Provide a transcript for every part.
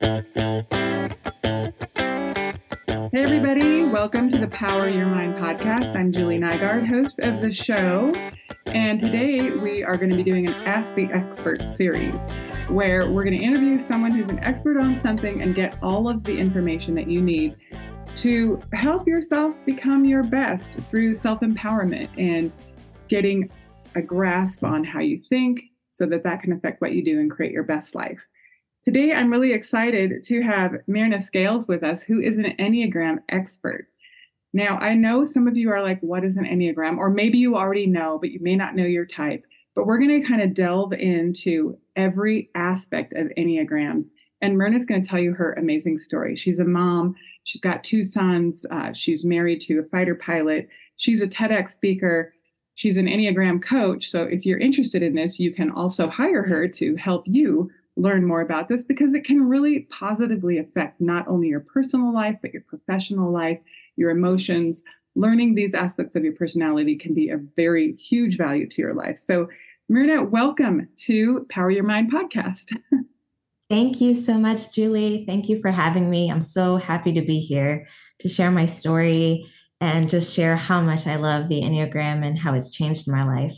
Hey, everybody, welcome to the Power Your Mind podcast. I'm Julie Nygaard, host of the show. And today we are going to be doing an Ask the Expert series where we're going to interview someone who's an expert on something and get all of the information that you need to help yourself become your best through self empowerment and getting a grasp on how you think so that that can affect what you do and create your best life. Today, I'm really excited to have Myrna Scales with us, who is an Enneagram expert. Now, I know some of you are like, what is an Enneagram? Or maybe you already know, but you may not know your type. But we're going to kind of delve into every aspect of Enneagrams. And Myrna's going to tell you her amazing story. She's a mom, she's got two sons, uh, she's married to a fighter pilot, she's a TEDx speaker. She's an Enneagram coach. So if you're interested in this, you can also hire her to help you learn more about this because it can really positively affect not only your personal life, but your professional life, your emotions. Learning these aspects of your personality can be a very huge value to your life. So, Myrna, welcome to Power Your Mind podcast. Thank you so much, Julie. Thank you for having me. I'm so happy to be here to share my story and just share how much I love the Enneagram and how it's changed my life.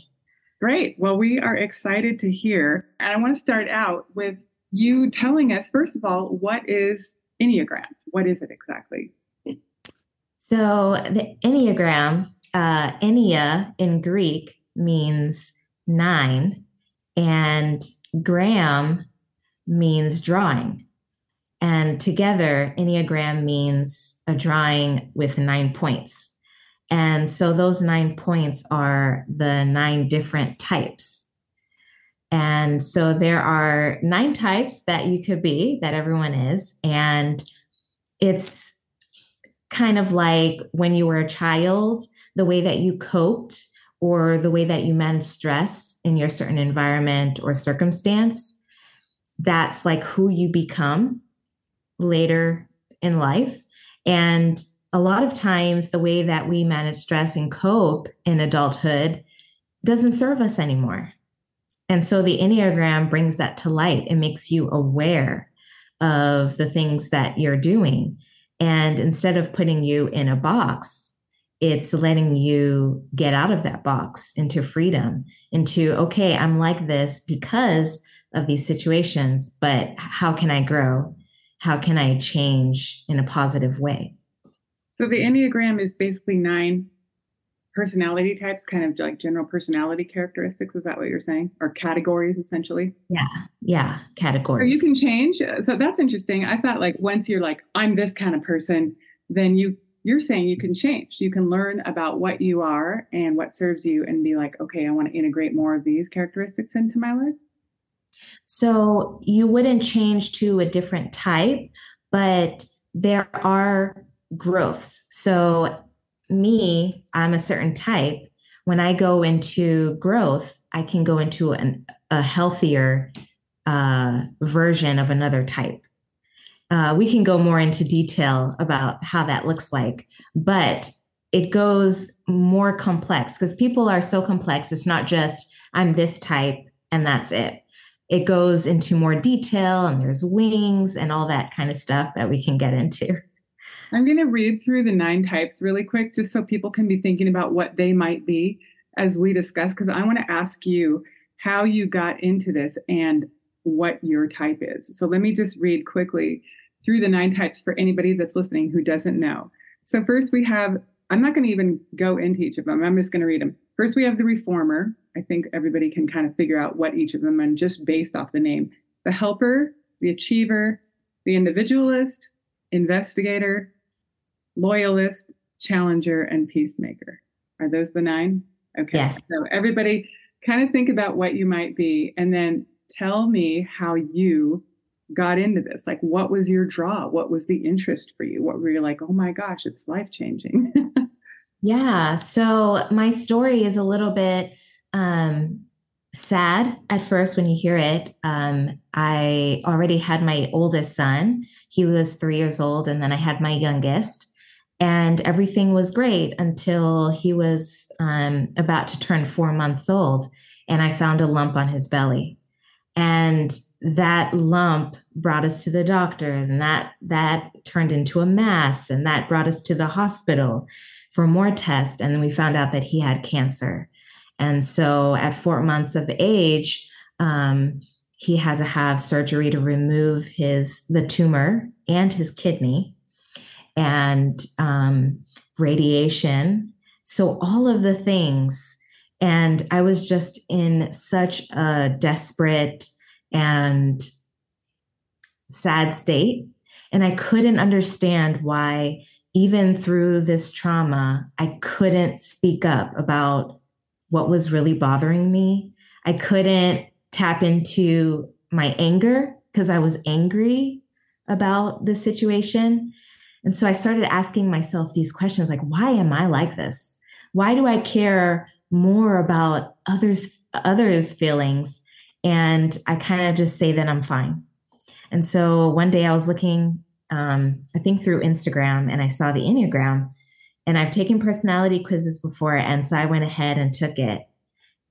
Great. Well, we are excited to hear. And I want to start out with you telling us, first of all, what is Enneagram? What is it exactly? So, the Enneagram, uh, Ennea in Greek means nine, and gram means drawing. And together, Enneagram means a drawing with nine points. And so those nine points are the nine different types. And so there are nine types that you could be, that everyone is. And it's kind of like when you were a child, the way that you coped or the way that you managed stress in your certain environment or circumstance. That's like who you become later in life. And a lot of times the way that we manage stress and cope in adulthood doesn't serve us anymore. And so the Enneagram brings that to light. It makes you aware of the things that you're doing. And instead of putting you in a box, it's letting you get out of that box into freedom, into, okay, I'm like this because of these situations, but how can I grow? How can I change in a positive way? So the Enneagram is basically nine personality types, kind of like general personality characteristics. Is that what you're saying? Or categories, essentially? Yeah. Yeah. Categories. So you can change. So that's interesting. I thought like once you're like, I'm this kind of person, then you you're saying you can change. You can learn about what you are and what serves you and be like, okay, I want to integrate more of these characteristics into my life. So you wouldn't change to a different type, but there are growths. So, me, I'm a certain type. When I go into growth, I can go into an, a healthier uh, version of another type. Uh, we can go more into detail about how that looks like, but it goes more complex because people are so complex. It's not just, I'm this type and that's it. It goes into more detail and there's wings and all that kind of stuff that we can get into. I'm going to read through the nine types really quick, just so people can be thinking about what they might be as we discuss, because I want to ask you how you got into this and what your type is. So let me just read quickly through the nine types for anybody that's listening who doesn't know. So, first we have, I'm not going to even go into each of them, I'm just going to read them. First, we have the reformer. I think everybody can kind of figure out what each of them and just based off the name. The helper, the achiever, the individualist, investigator, loyalist, challenger, and peacemaker. Are those the nine? Okay. Yes. So everybody kind of think about what you might be and then tell me how you got into this. Like what was your draw? What was the interest for you? What were you like, oh my gosh, it's life changing? yeah. So my story is a little bit um sad at first when you hear it. Um, I already had my oldest son. He was three years old, and then I had my youngest and everything was great until he was um, about to turn four months old and i found a lump on his belly. And that lump brought us to the doctor and that that turned into a mass and that brought us to the hospital for more tests and then we found out that he had cancer. And so at four months of age um, he had to have surgery to remove his the tumor and his kidney and um, radiation so all of the things and i was just in such a desperate and sad state. And I couldn't understand why, even through this trauma, I couldn't speak up about what was really bothering me. I couldn't tap into my anger because I was angry about the situation. And so I started asking myself these questions like, why am I like this? Why do I care more about others others' feelings and I kind of just say that I'm fine. And so one day I was looking, um, I think through Instagram, and I saw the Enneagram. And I've taken personality quizzes before. And so I went ahead and took it.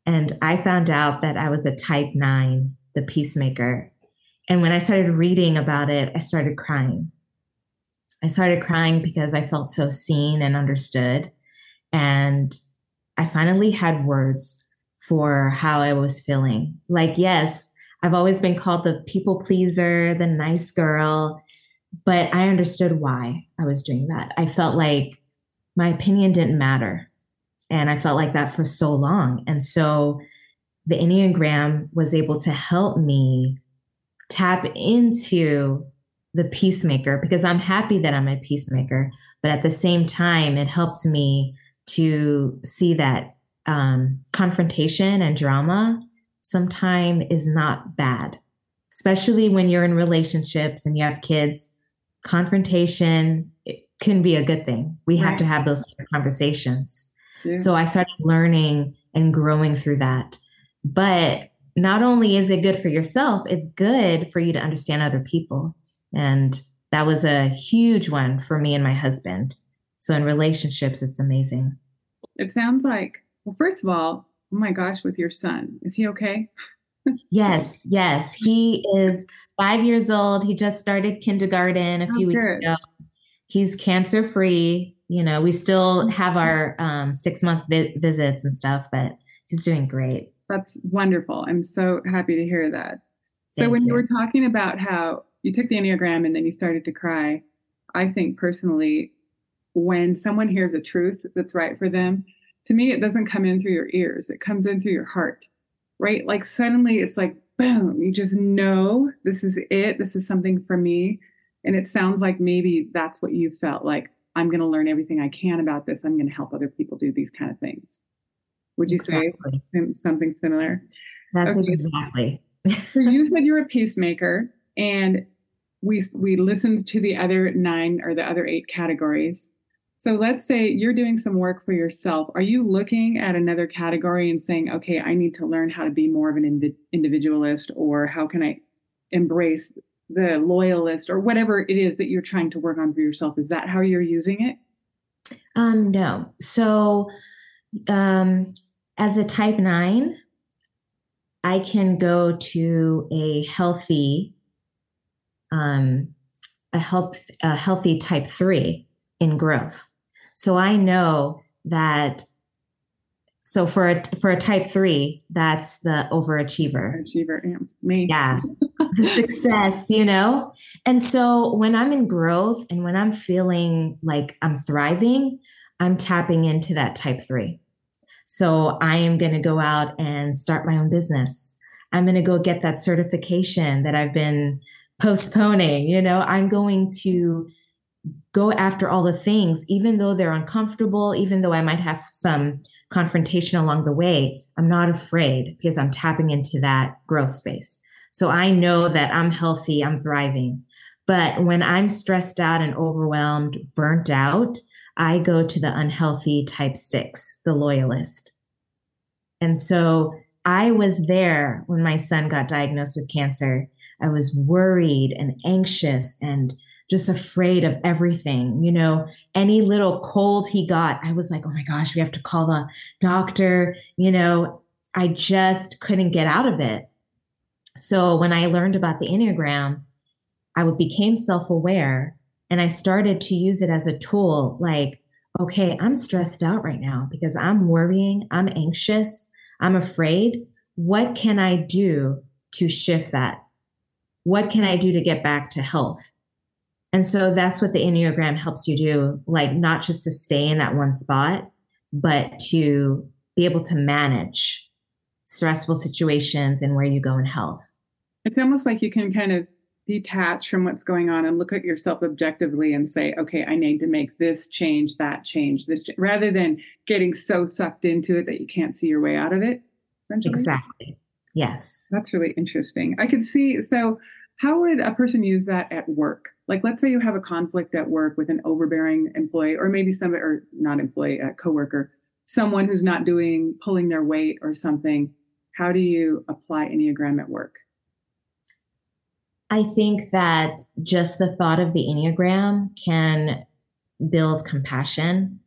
And I found out that I was a type nine, the peacemaker. And when I started reading about it, I started crying. I started crying because I felt so seen and understood. And I finally had words for how I was feeling. Like, yes, I've always been called the people pleaser, the nice girl, but I understood why I was doing that. I felt like my opinion didn't matter. And I felt like that for so long. And so the Enneagram was able to help me tap into the peacemaker because I'm happy that I'm a peacemaker. But at the same time, it helps me to see that um, confrontation and drama sometimes is not bad, especially when you're in relationships and you have kids. Confrontation can be a good thing. We right. have to have those conversations. Yeah. So I started learning and growing through that. But not only is it good for yourself, it's good for you to understand other people. And that was a huge one for me and my husband. So in relationships, it's amazing. It sounds like well, first of all, oh my gosh, with your son, is he okay? yes, yes. He is five years old. He just started kindergarten a oh, few weeks ago. He's cancer free. You know, we still mm. have our um, six month vi- visits and stuff, but he's doing great. That's wonderful. I'm so happy to hear that. So, Thank when you. you were talking about how you took the Enneagram and then you started to cry, I think personally, when someone hears a truth that's right for them, to me, it doesn't come in through your ears, it comes in through your heart, right? Like suddenly it's like, boom, you just know this is it. This is something for me. And it sounds like maybe that's what you felt like. I'm going to learn everything I can about this. I'm going to help other people do these kind of things. Would you exactly. say something similar? That's okay. exactly. so you said you're a peacemaker, and we we listened to the other nine or the other eight categories. So let's say you're doing some work for yourself. Are you looking at another category and saying, okay, I need to learn how to be more of an individualist, or how can I embrace the loyalist, or whatever it is that you're trying to work on for yourself? Is that how you're using it? Um, no. So, um, as a type nine, I can go to a healthy, um, a health, a healthy type three in growth. So I know that so for a for a type three, that's the overachiever. Achiever, yeah. me. Yeah. the success, you know? And so when I'm in growth and when I'm feeling like I'm thriving, I'm tapping into that type three. So I am going to go out and start my own business. I'm going to go get that certification that I've been postponing. You know, I'm going to go after all the things, even though they're uncomfortable, even though I might have some confrontation along the way, I'm not afraid because I'm tapping into that growth space. So I know that I'm healthy, I'm thriving. But when I'm stressed out and overwhelmed, burnt out, I go to the unhealthy type six, the loyalist. And so I was there when my son got diagnosed with cancer. I was worried and anxious and just afraid of everything. You know, any little cold he got, I was like, oh my gosh, we have to call the doctor. You know, I just couldn't get out of it. So when I learned about the Enneagram, I became self aware and I started to use it as a tool like, okay, I'm stressed out right now because I'm worrying, I'm anxious, I'm afraid. What can I do to shift that? What can I do to get back to health? And so that's what the Enneagram helps you do, like not just to stay in that one spot, but to be able to manage stressful situations and where you go in health. It's almost like you can kind of detach from what's going on and look at yourself objectively and say, okay, I need to make this change, that change, this, rather than getting so sucked into it that you can't see your way out of it. Exactly. Yes. That's really interesting. I could see. So, how would a person use that at work? Like, let's say you have a conflict at work with an overbearing employee, or maybe somebody, or not employee, a coworker, someone who's not doing, pulling their weight or something. How do you apply Enneagram at work? I think that just the thought of the Enneagram can build compassion.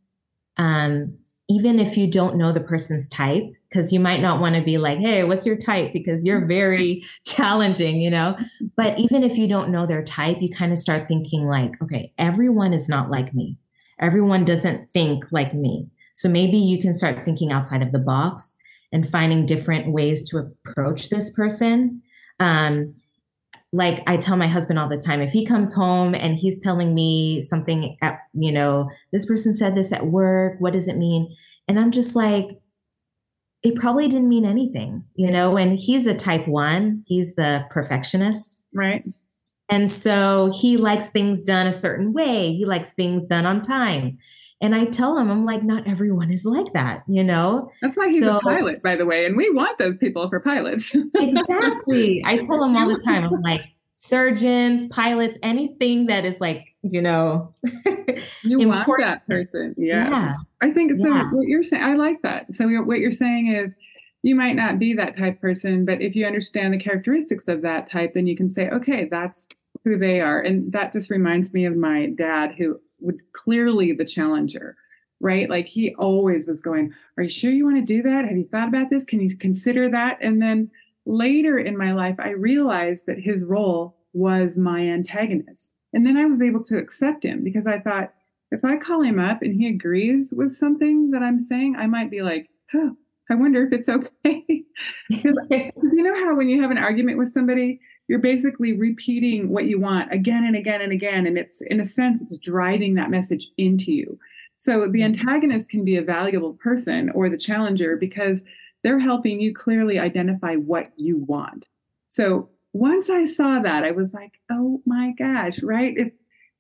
Um, even if you don't know the person's type, because you might not want to be like, hey, what's your type? Because you're very challenging, you know? But even if you don't know their type, you kind of start thinking, like, okay, everyone is not like me. Everyone doesn't think like me. So maybe you can start thinking outside of the box and finding different ways to approach this person. Um, like I tell my husband all the time, if he comes home and he's telling me something at, you know, this person said this at work, what does it mean? And I'm just like, it probably didn't mean anything, you know, and he's a type one, he's the perfectionist. Right. And so he likes things done a certain way. He likes things done on time. And I tell them, I'm like, not everyone is like that, you know? That's why he's so, a pilot, by the way. And we want those people for pilots. exactly. I tell them all the time, I'm like, surgeons, pilots, anything that is like, you know, you want that person. Yeah. yeah. I think so. Yeah. What you're saying, I like that. So what you're saying is, you might not be that type person, but if you understand the characteristics of that type, then you can say, okay, that's who they are. And that just reminds me of my dad, who was clearly the challenger, right? Like he always was going, Are you sure you want to do that? Have you thought about this? Can you consider that? And then later in my life, I realized that his role was my antagonist. And then I was able to accept him because I thought, if I call him up and he agrees with something that I'm saying, I might be like, oh, I wonder if it's okay. Because you know how when you have an argument with somebody, you're basically repeating what you want again and again and again. And it's, in a sense, it's driving that message into you. So the mm-hmm. antagonist can be a valuable person or the challenger because they're helping you clearly identify what you want. So once I saw that, I was like, oh my gosh, right? If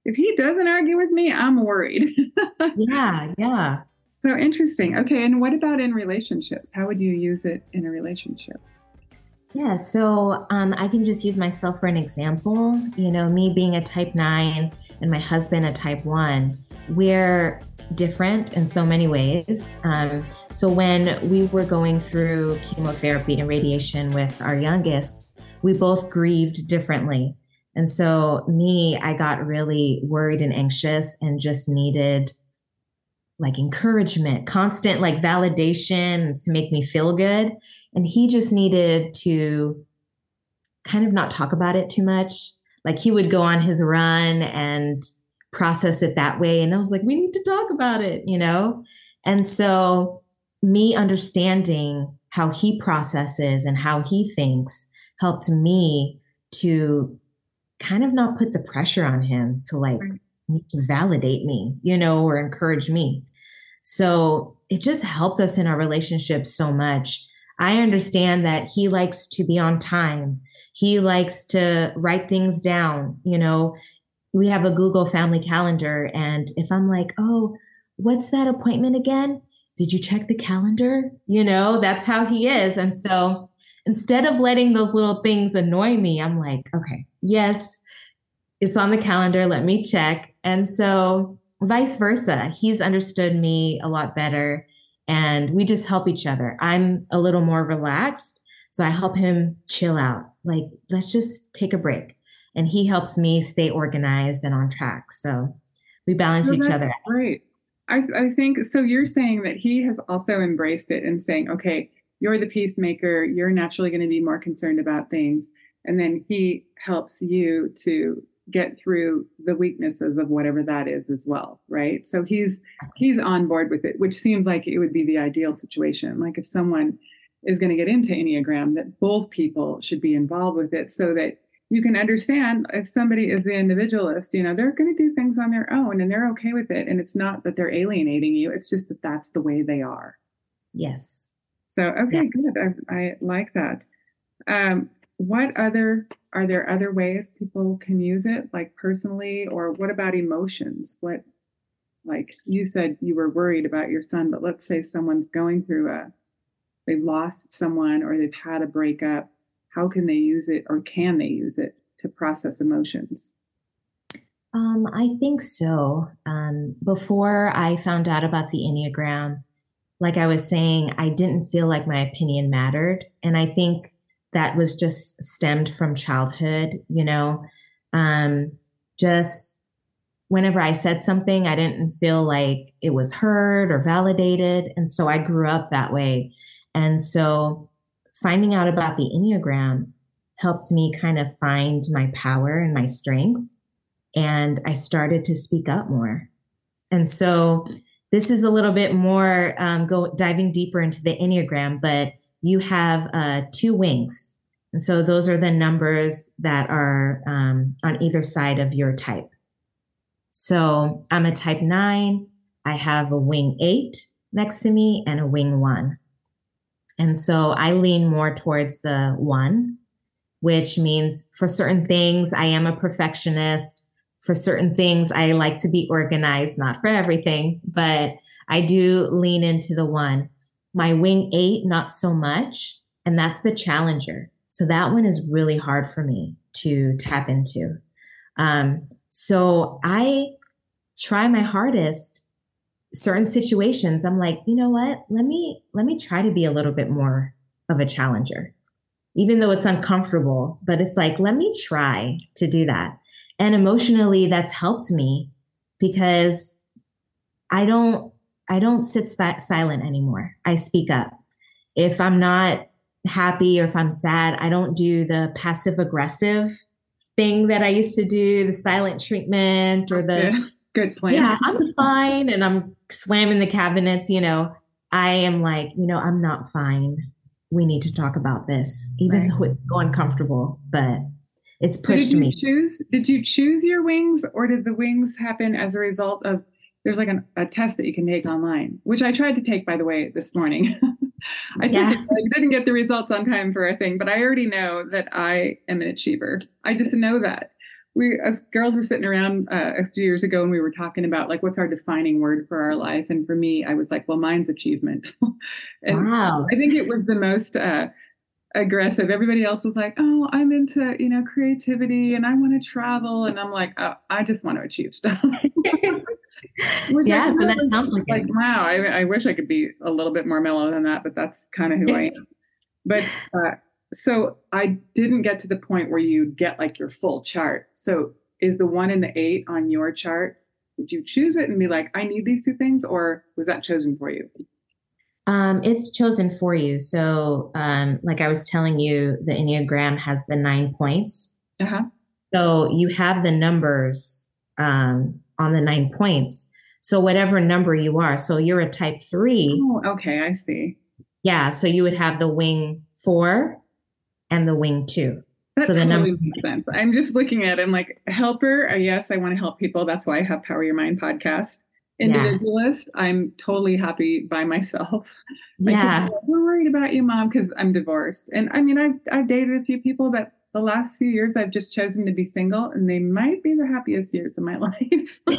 if he doesn't argue with me, I'm worried. yeah, yeah. So interesting. Okay, and what about in relationships? How would you use it in a relationship? Yeah, so um, I can just use myself for an example. You know, me being a type nine and my husband a type one, we're different in so many ways. Um, so when we were going through chemotherapy and radiation with our youngest, we both grieved differently. And so, me, I got really worried and anxious and just needed like encouragement, constant like validation to make me feel good. And he just needed to kind of not talk about it too much. Like he would go on his run and process it that way. And I was like, we need to talk about it, you know? And so, me understanding how he processes and how he thinks helped me to kind of not put the pressure on him to like validate me, you know, or encourage me. So it just helped us in our relationship so much. I understand that he likes to be on time. He likes to write things down. You know, we have a Google family calendar. And if I'm like, oh, what's that appointment again? Did you check the calendar? You know, that's how he is. And so instead of letting those little things annoy me, I'm like, okay, yes, it's on the calendar. Let me check. And so vice versa, he's understood me a lot better and we just help each other. I'm a little more relaxed. So I help him chill out. Like, let's just take a break. And he helps me stay organized and on track. So we balance each other. Great. I, I think so. You're saying that he has also embraced it and saying, okay, you're the peacemaker. You're naturally going to be more concerned about things. And then he helps you to get through the weaknesses of whatever that is as well right? So he's he's on board with it which seems like it would be the ideal situation. Like if someone is going to get into enneagram that both people should be involved with it so that you can understand if somebody is the individualist you know they're going to do things on their own and they're okay with it. And it's not that they're alienating you it's just that that's the way they are. Yes. So okay yeah. good. I, I like that. Um, what other are there other ways people can use it like personally or what about emotions? What like you said you were worried about your son but let's say someone's going through a they've lost someone or they've had a breakup how can they use it or can they use it to process emotions? Um, i think so. Um, before i found out about the enneagram like i was saying i didn't feel like my opinion mattered and i think that was just stemmed from childhood, you know. Um, just whenever I said something, I didn't feel like it was heard or validated. And so I grew up that way. And so finding out about the Enneagram helped me kind of find my power and my strength. And I started to speak up more. And so this is a little bit more um, go diving deeper into the Enneagram, but you have uh, two wings. And so those are the numbers that are um, on either side of your type. So I'm a type nine. I have a wing eight next to me and a wing one. And so I lean more towards the one, which means for certain things, I am a perfectionist. For certain things, I like to be organized, not for everything, but I do lean into the one. My wing eight, not so much. And that's the challenger. So that one is really hard for me to tap into. Um, so I try my hardest. Certain situations, I'm like, you know what? Let me let me try to be a little bit more of a challenger, even though it's uncomfortable. But it's like, let me try to do that. And emotionally, that's helped me because I don't I don't sit that silent anymore. I speak up. If I'm not happy or if I'm sad, I don't do the passive aggressive thing that I used to do, the silent treatment or the good, good plan. Yeah, I'm fine and I'm slamming the cabinets, you know. I am like, you know, I'm not fine. We need to talk about this, even right. though it's so uncomfortable, but it's pushed so did me. Choose did you choose your wings or did the wings happen as a result of there's like an, a test that you can take online, which I tried to take by the way this morning. I yeah. took it. I didn't get the results on time for a thing, but I already know that I am an achiever. I just know that. We as girls were sitting around uh, a few years ago and we were talking about like what's our defining word for our life, and for me, I was like, well, mine's achievement. and wow. I think it was the most. Uh, aggressive. Everybody else was like, "Oh, I'm into you know creativity and I want to travel," and I'm like, oh, "I just want to achieve stuff." yeah, so that sounds like like wow. I, I wish I could be a little bit more mellow than that, but that's kind of who I am. But uh, so I didn't get to the point where you get like your full chart. So is the one in the eight on your chart? Did you choose it and be like, I need these two things, or was that chosen for you? Um, it's chosen for you. So, um, like I was telling you, the Enneagram has the nine points. Uh-huh. So you have the numbers um, on the nine points. So whatever number you are, so you're a type three. Oh, okay, I see. Yeah, so you would have the wing four and the wing two. That so the totally number makes sense. I'm just looking at it. I'm like helper. Uh, yes, I want to help people. That's why I have Power Your Mind podcast. Individualist. Yeah. I'm totally happy by myself. Yeah, we're worried about you, mom, because I'm divorced. And I mean, I've I've dated a few people but the last few years I've just chosen to be single and they might be the happiest years of my life. yeah.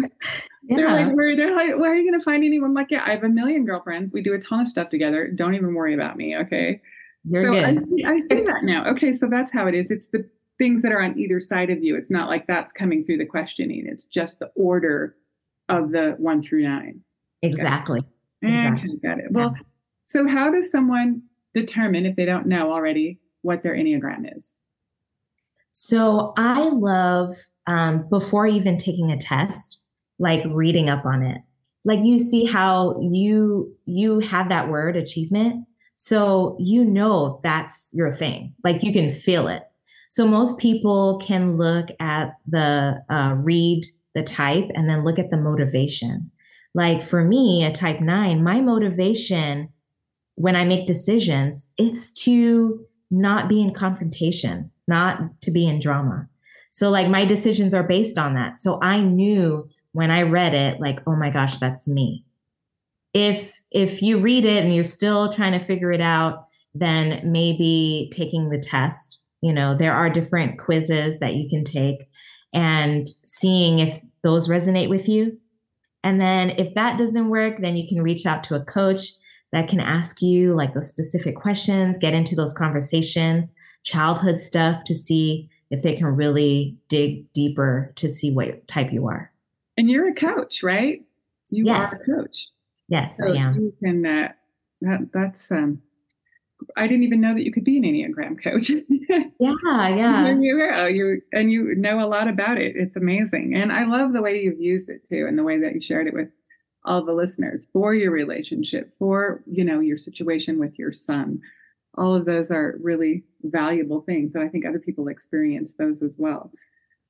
They're like, where they're like, where are you gonna find anyone like yeah, I have a million girlfriends. We do a ton of stuff together. Don't even worry about me. Okay. You're so good. I see, I see that now. Okay, so that's how it is. It's the things that are on either side of you. It's not like that's coming through the questioning. It's just the order of the one through nine. Exactly. Okay. Exactly. Got it. Well, yeah. so how does someone determine if they don't know already what their Enneagram is? So I love, um, before even taking a test, like reading up on it. Like you see how you you have that word achievement. So you know that's your thing. Like you can feel it. So most people can look at the uh, read the type and then look at the motivation. Like for me, a type nine, my motivation when I make decisions, it's to not be in confrontation, not to be in drama. So like my decisions are based on that. So I knew when I read it, like, oh my gosh, that's me. If if you read it and you're still trying to figure it out, then maybe taking the test. You know, there are different quizzes that you can take and seeing if those resonate with you. And then if that doesn't work, then you can reach out to a coach that can ask you like those specific questions, get into those conversations, childhood stuff to see if they can really dig deeper to see what type you are. And you're a coach, right? You yes. are a coach. Yes, so I am. You can, uh, that, that's, um, I didn't even know that you could be an Enneagram coach. yeah, yeah. You, oh, you and you know a lot about it. It's amazing, and I love the way you've used it too, and the way that you shared it with all the listeners for your relationship, for you know your situation with your son. All of those are really valuable things, and I think other people experience those as well.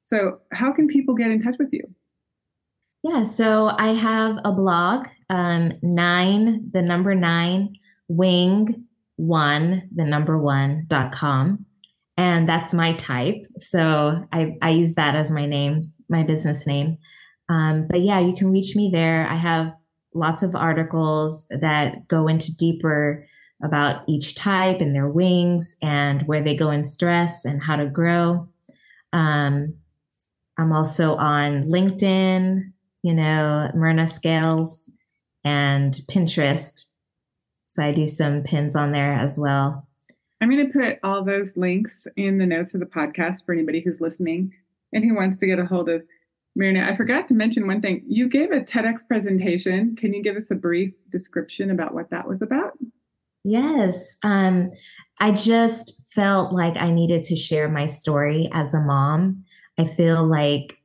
So, how can people get in touch with you? Yeah, so I have a blog, um, nine, the number nine, wing one, the number one dot com. And that's my type. So I, I use that as my name, my business name. Um, but yeah, you can reach me there. I have lots of articles that go into deeper about each type and their wings and where they go in stress and how to grow. Um, I'm also on LinkedIn, you know, Myrna Scales and Pinterest. So I do some pins on there as well. I'm going to put all those links in the notes of the podcast for anybody who's listening and who wants to get a hold of Myrna. I forgot to mention one thing. You gave a TEDx presentation. Can you give us a brief description about what that was about? Yes. Um, I just felt like I needed to share my story as a mom. I feel like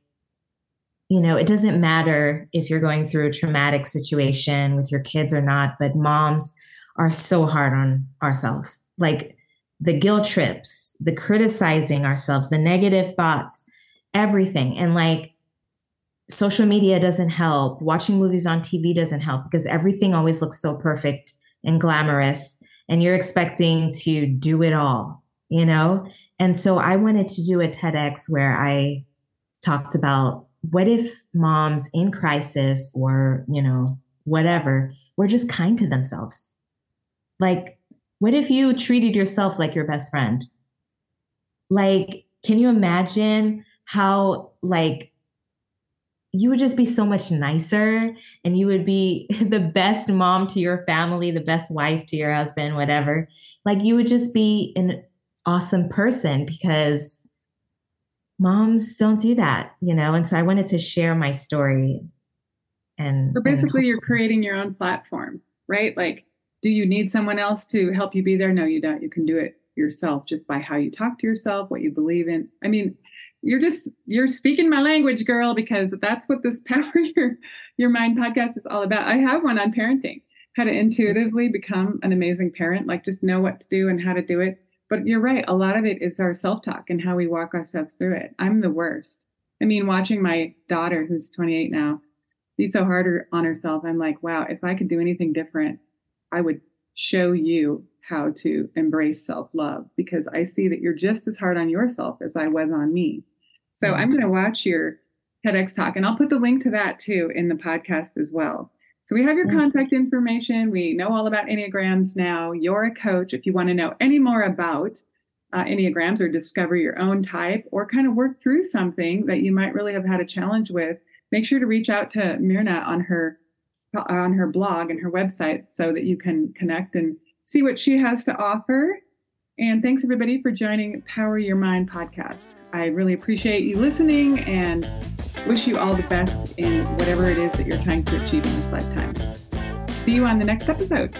you know, it doesn't matter if you're going through a traumatic situation with your kids or not, but moms are so hard on ourselves. Like the guilt trips, the criticizing ourselves, the negative thoughts, everything. And like social media doesn't help. Watching movies on TV doesn't help because everything always looks so perfect and glamorous. And you're expecting to do it all, you know? And so I wanted to do a TEDx where I talked about what if moms in crisis or, you know, whatever, were just kind to themselves? Like, what if you treated yourself like your best friend? Like, can you imagine how, like, you would just be so much nicer and you would be the best mom to your family, the best wife to your husband, whatever. Like, you would just be an awesome person because moms don't do that, you know? And so I wanted to share my story. And so basically, and you're creating your own platform, right? Like, do you need someone else to help you be there? No, you don't. You can do it yourself just by how you talk to yourself, what you believe in. I mean, you're just you're speaking my language, girl, because that's what this Power Your Your Mind podcast is all about. I have one on parenting, how to intuitively become an amazing parent, like just know what to do and how to do it. But you're right. A lot of it is our self talk and how we walk ourselves through it. I'm the worst. I mean, watching my daughter, who's 28 now, be so hard on herself, I'm like, wow, if I could do anything different, I would show you how to embrace self love because I see that you're just as hard on yourself as I was on me. So I'm going to watch your TEDx talk and I'll put the link to that too in the podcast as well. So we have your contact information. We know all about Enneagrams now. You're a coach. If you want to know any more about uh, Enneagrams or discover your own type or kind of work through something that you might really have had a challenge with, make sure to reach out to Myrna on her on her blog and her website so that you can connect and see what she has to offer. And thanks everybody for joining Power Your Mind podcast. I really appreciate you listening and wish you all the best in whatever it is that you're trying to achieve in this lifetime. See you on the next episode.